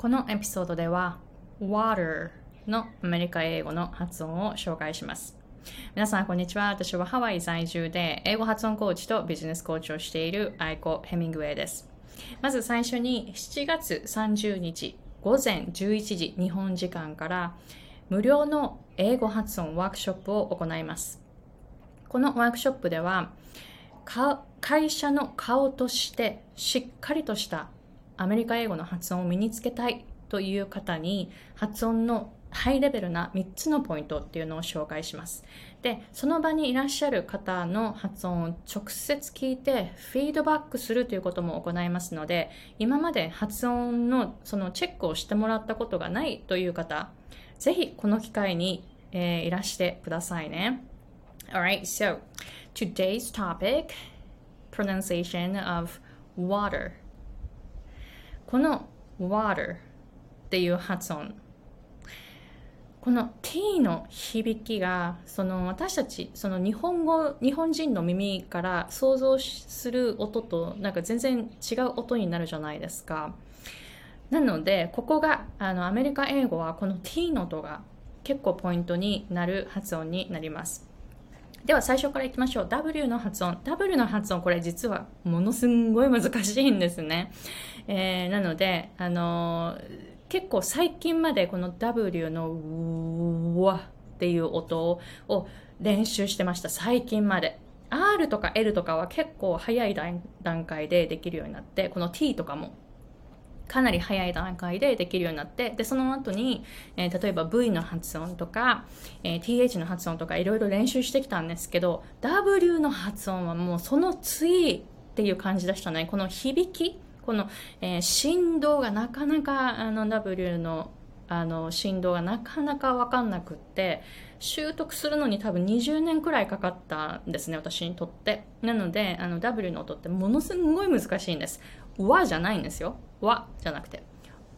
このエピソードでは water のアメリカ英語の発音を紹介します。皆さん、こんにちは。私はハワイ在住で英語発音コーチとビジネスコーチをしているアイコ・ヘミングウェイです。まず最初に7月30日午前11時日本時間から無料の英語発音ワークショップを行います。このワークショップでは会社の顔としてしっかりとしたアメリカ英語の発音を身につけたいという方に発音のハイレベルな3つのポイントっていうのを紹介します。で、その場にいらっしゃる方の発音を直接聞いてフィードバックするということも行いますので、今まで発音のそのチェックをしてもらったことがないという方、ぜひこの機会に、えー、いらしてくださいね。Alright, so today's topic, pronunciation of water. この water っていう発音。この t の響きがその私たちその日本語日本人の耳から想像する音となんか全然違う音になるじゃないですか。なのでここがあのアメリカ英語はこの t の音が結構ポイントになる発音になります。では最初からいきましょう。W の発音。W の発音、これ実はものすんごい難しいんですね。えー、なので、あのー、結構最近までこの W のうわっていう音を練習してました。最近まで。R とか L とかは結構早い段階でできるようになって、この T とかもかなり早い段階でできるようになってでその後に、えー、例えば V の発音とか、えー、TH の発音とかいろいろ練習してきたんですけど W の発音はもうその次っていう感じでしたね。この響きこの、えー、振動がなかなかあの W のあの振動がなかなか分かんなくって習得するのに多分20年くらいかかったんですね私にとって。なのであの W の音ってものすごい難しいんです。わじゃないんですよ。わじゃなくて、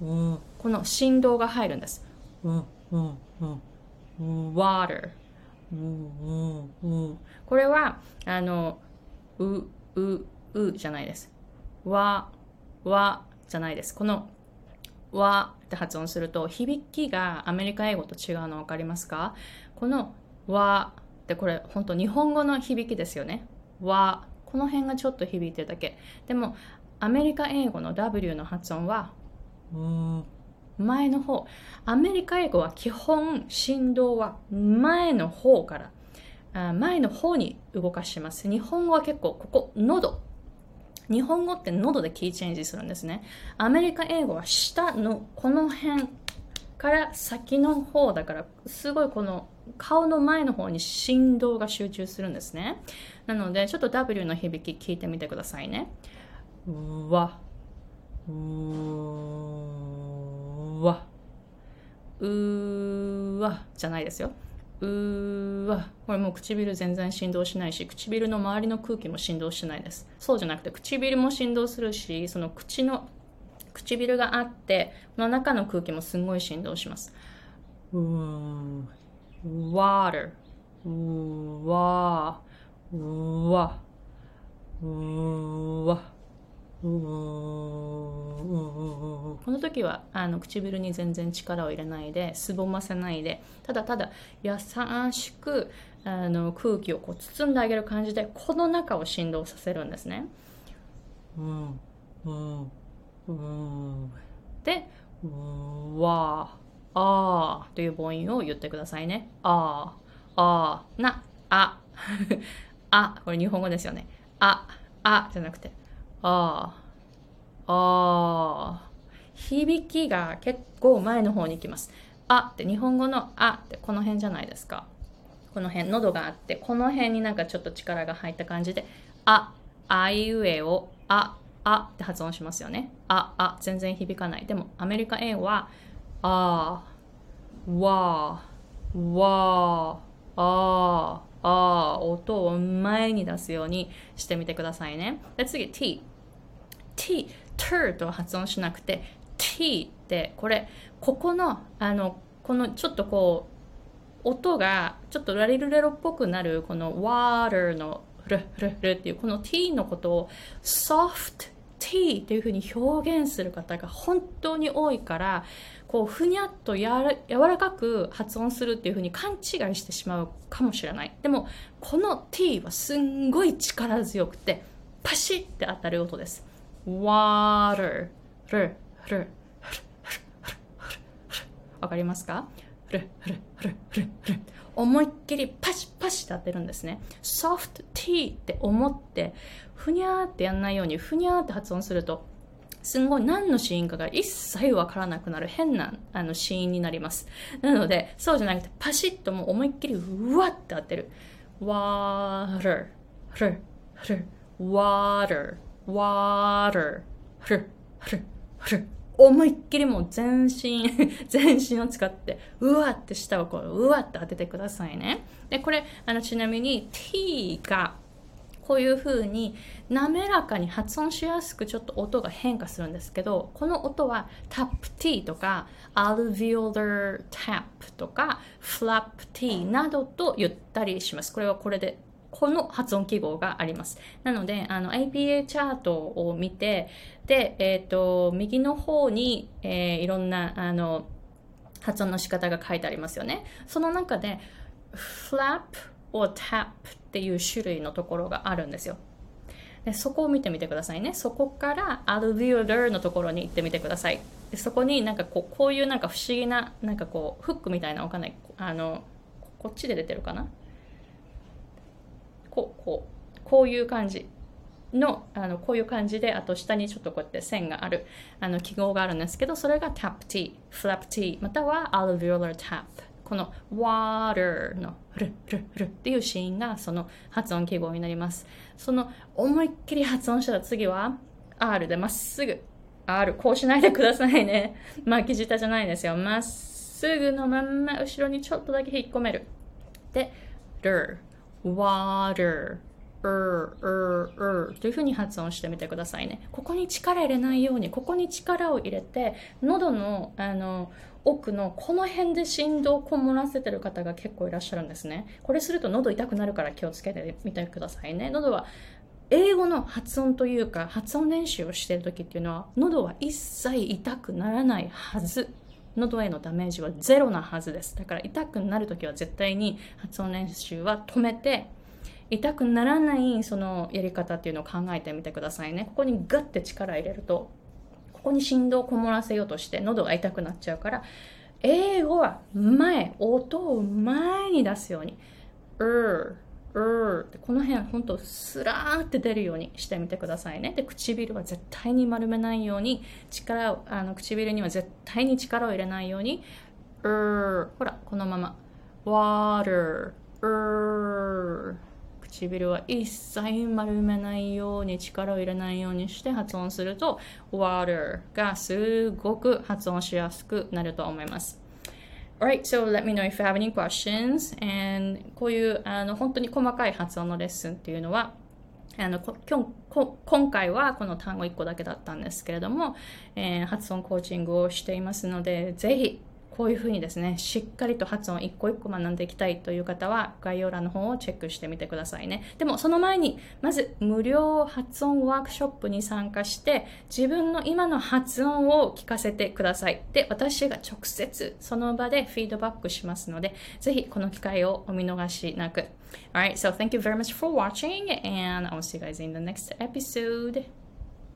この振動が入るんです。water これはあのうううじゃないですわわじゃないですこのわって発音すると響きがアメリカ英語と違うの分かりますかこのわってこれ本当日本語の響きですよねわこの辺がちょっと響いてるだけでもアメリカ英語の W の発音は、前の方。アメリカ英語は基本振動は前の方から、前の方に動かします。日本語は結構ここ、喉。日本語って喉でキーチェンジするんですね。アメリカ英語は下のこの辺から先の方だから、すごいこの顔の前の方に振動が集中するんですね。なので、ちょっと W の響き聞いてみてくださいね。うわ。うわ。うわ。じゃないですよ。うわ。これもう唇全然振動しないし唇の周りの空気も振動しないです。そうじゃなくて唇も振動するしその口の唇があってこの中の空気もすごい振動します。うー water うわ。うわ。うわ。この時はあの唇に全然力を入れないですぼませないでただただ優しくあの空気をこう包んであげる感じでこの中を振動させるんですね。で「わーあ」という母音を言ってくださいね。あーあーなああこれ日本語ですよね。ああじゃなくてああ、ああ。響きが結構前の方に行きます。あって日本語のあってこの辺じゃないですか。この辺、喉があって、この辺になんかちょっと力が入った感じで、あ、あいうえを、あ、あって発音しますよね。あ、あ、全然響かない。でも、アメリカ英語は、あ、わ、わ、あ、あ、音を前に出すようにしてみてくださいね。で、次、t。t、t と発音しなくて t ってこれここのあのこのちょっとこう音がちょっとラリルレロっぽくなるこの water のルルルっていうこの t のことを soft t っていうふうに表現する方が本当に多いからこうふにゃっとやら柔らかく発音するっていうふうに勘違いしてしまうかもしれない。でもこの t はすんごい力強くてパシッて当たる音です。Water るるわかりますか思いっきりパシパシって当てるんですね soft t って思ってふにゃーってやんないようにふにゃーって発音するとすごい何のシーンかが一切わからなくなる変なあのシーンになります。なので、そうじゃなくてパシッともう思いっきりうわって当てる。water, r, r, water, water, r, r, r 思いっきりもう全身、全身を使って、うわって舌をこう、うわって当ててくださいね。で、これ、あの、ちなみに t がこういう風に滑らかに発音しやすくちょっと音が変化するんですけどこの音はタップ T とか alveolar tap とか flap T などと言ったりします。これはこれでこの発音記号があります。なので、あの、APA チャートを見て、で、えっ、ー、と、右の方に、えー、いろんな、あの、発音の仕方が書いてありますよね。その中で、flap or tap っていう種類のところがあるんですよ。でそこを見てみてくださいね。そこからアルビューダーのところに行ってみてください。でそこになんかこうこういうなんか不思議ななんかこうフックみたいなわかんないあのこっちで出てるかな？こうこうこういう感じのあのこういう感じであと下にちょっとこうやって線があるあの記号があるんですけどそれが tap t flap t または alveolar tap この water のルルルっていうシーンがその発音記号になります。その思いっきり発音したら次は R でまっすぐ R こうしないでくださいね。巻き舌じゃないですよ。まっすぐのまんま後ろにちょっとだけ引っ込める。で、る water うううというふうに発音してみてくださいね。ここに力入れないように、ここに力を入れて、喉の、あの、奥のこの辺で振動をこもらせてる方が結構いらっしゃるんですね。これすると喉痛くなるから気をつけてみてくださいね。喉は英語の発音というか発音練習をしている時っていうのは喉は一切痛くならないはず。喉へのダメージはゼロなはずです。だから痛くなる時は絶対に発音練習は止めて痛くならないそのやり方っていうのを考えてみてくださいね。ここにガッて力入れるとここに振動をこもらせようとして喉が痛くなっちゃうから英語は前音を前に出すようにうーうーってこの辺本当スラーって出るようにしてみてくださいね。で唇は絶対に丸めないように力をあの唇には絶対に力を入れないようにうーほらこのまま。Water うー唇は一切丸めないように力を入れないようにして発音すると water がすごく発音しやすくなると思います。Alright, so let me know if you have any questions. And こういうあの本当に細かい発音のレッスンっていうのはあの今今回はこの単語1個だけだったんですけれども、えー、発音コーチングをしていますので、ぜひこういうふうにですね、しっかりと発音一個一個学んでいきたいという方は、概要欄の方をチェックしてみてくださいね。でも、その前に、まず、無料発音ワークショップに参加して、自分の今の発音を聞かせてください。で、私が直接その場でフィードバックしますので、ぜひこの機会をお見逃しなく。Alright, so thank you very much for watching and I'll see you guys in the next episode.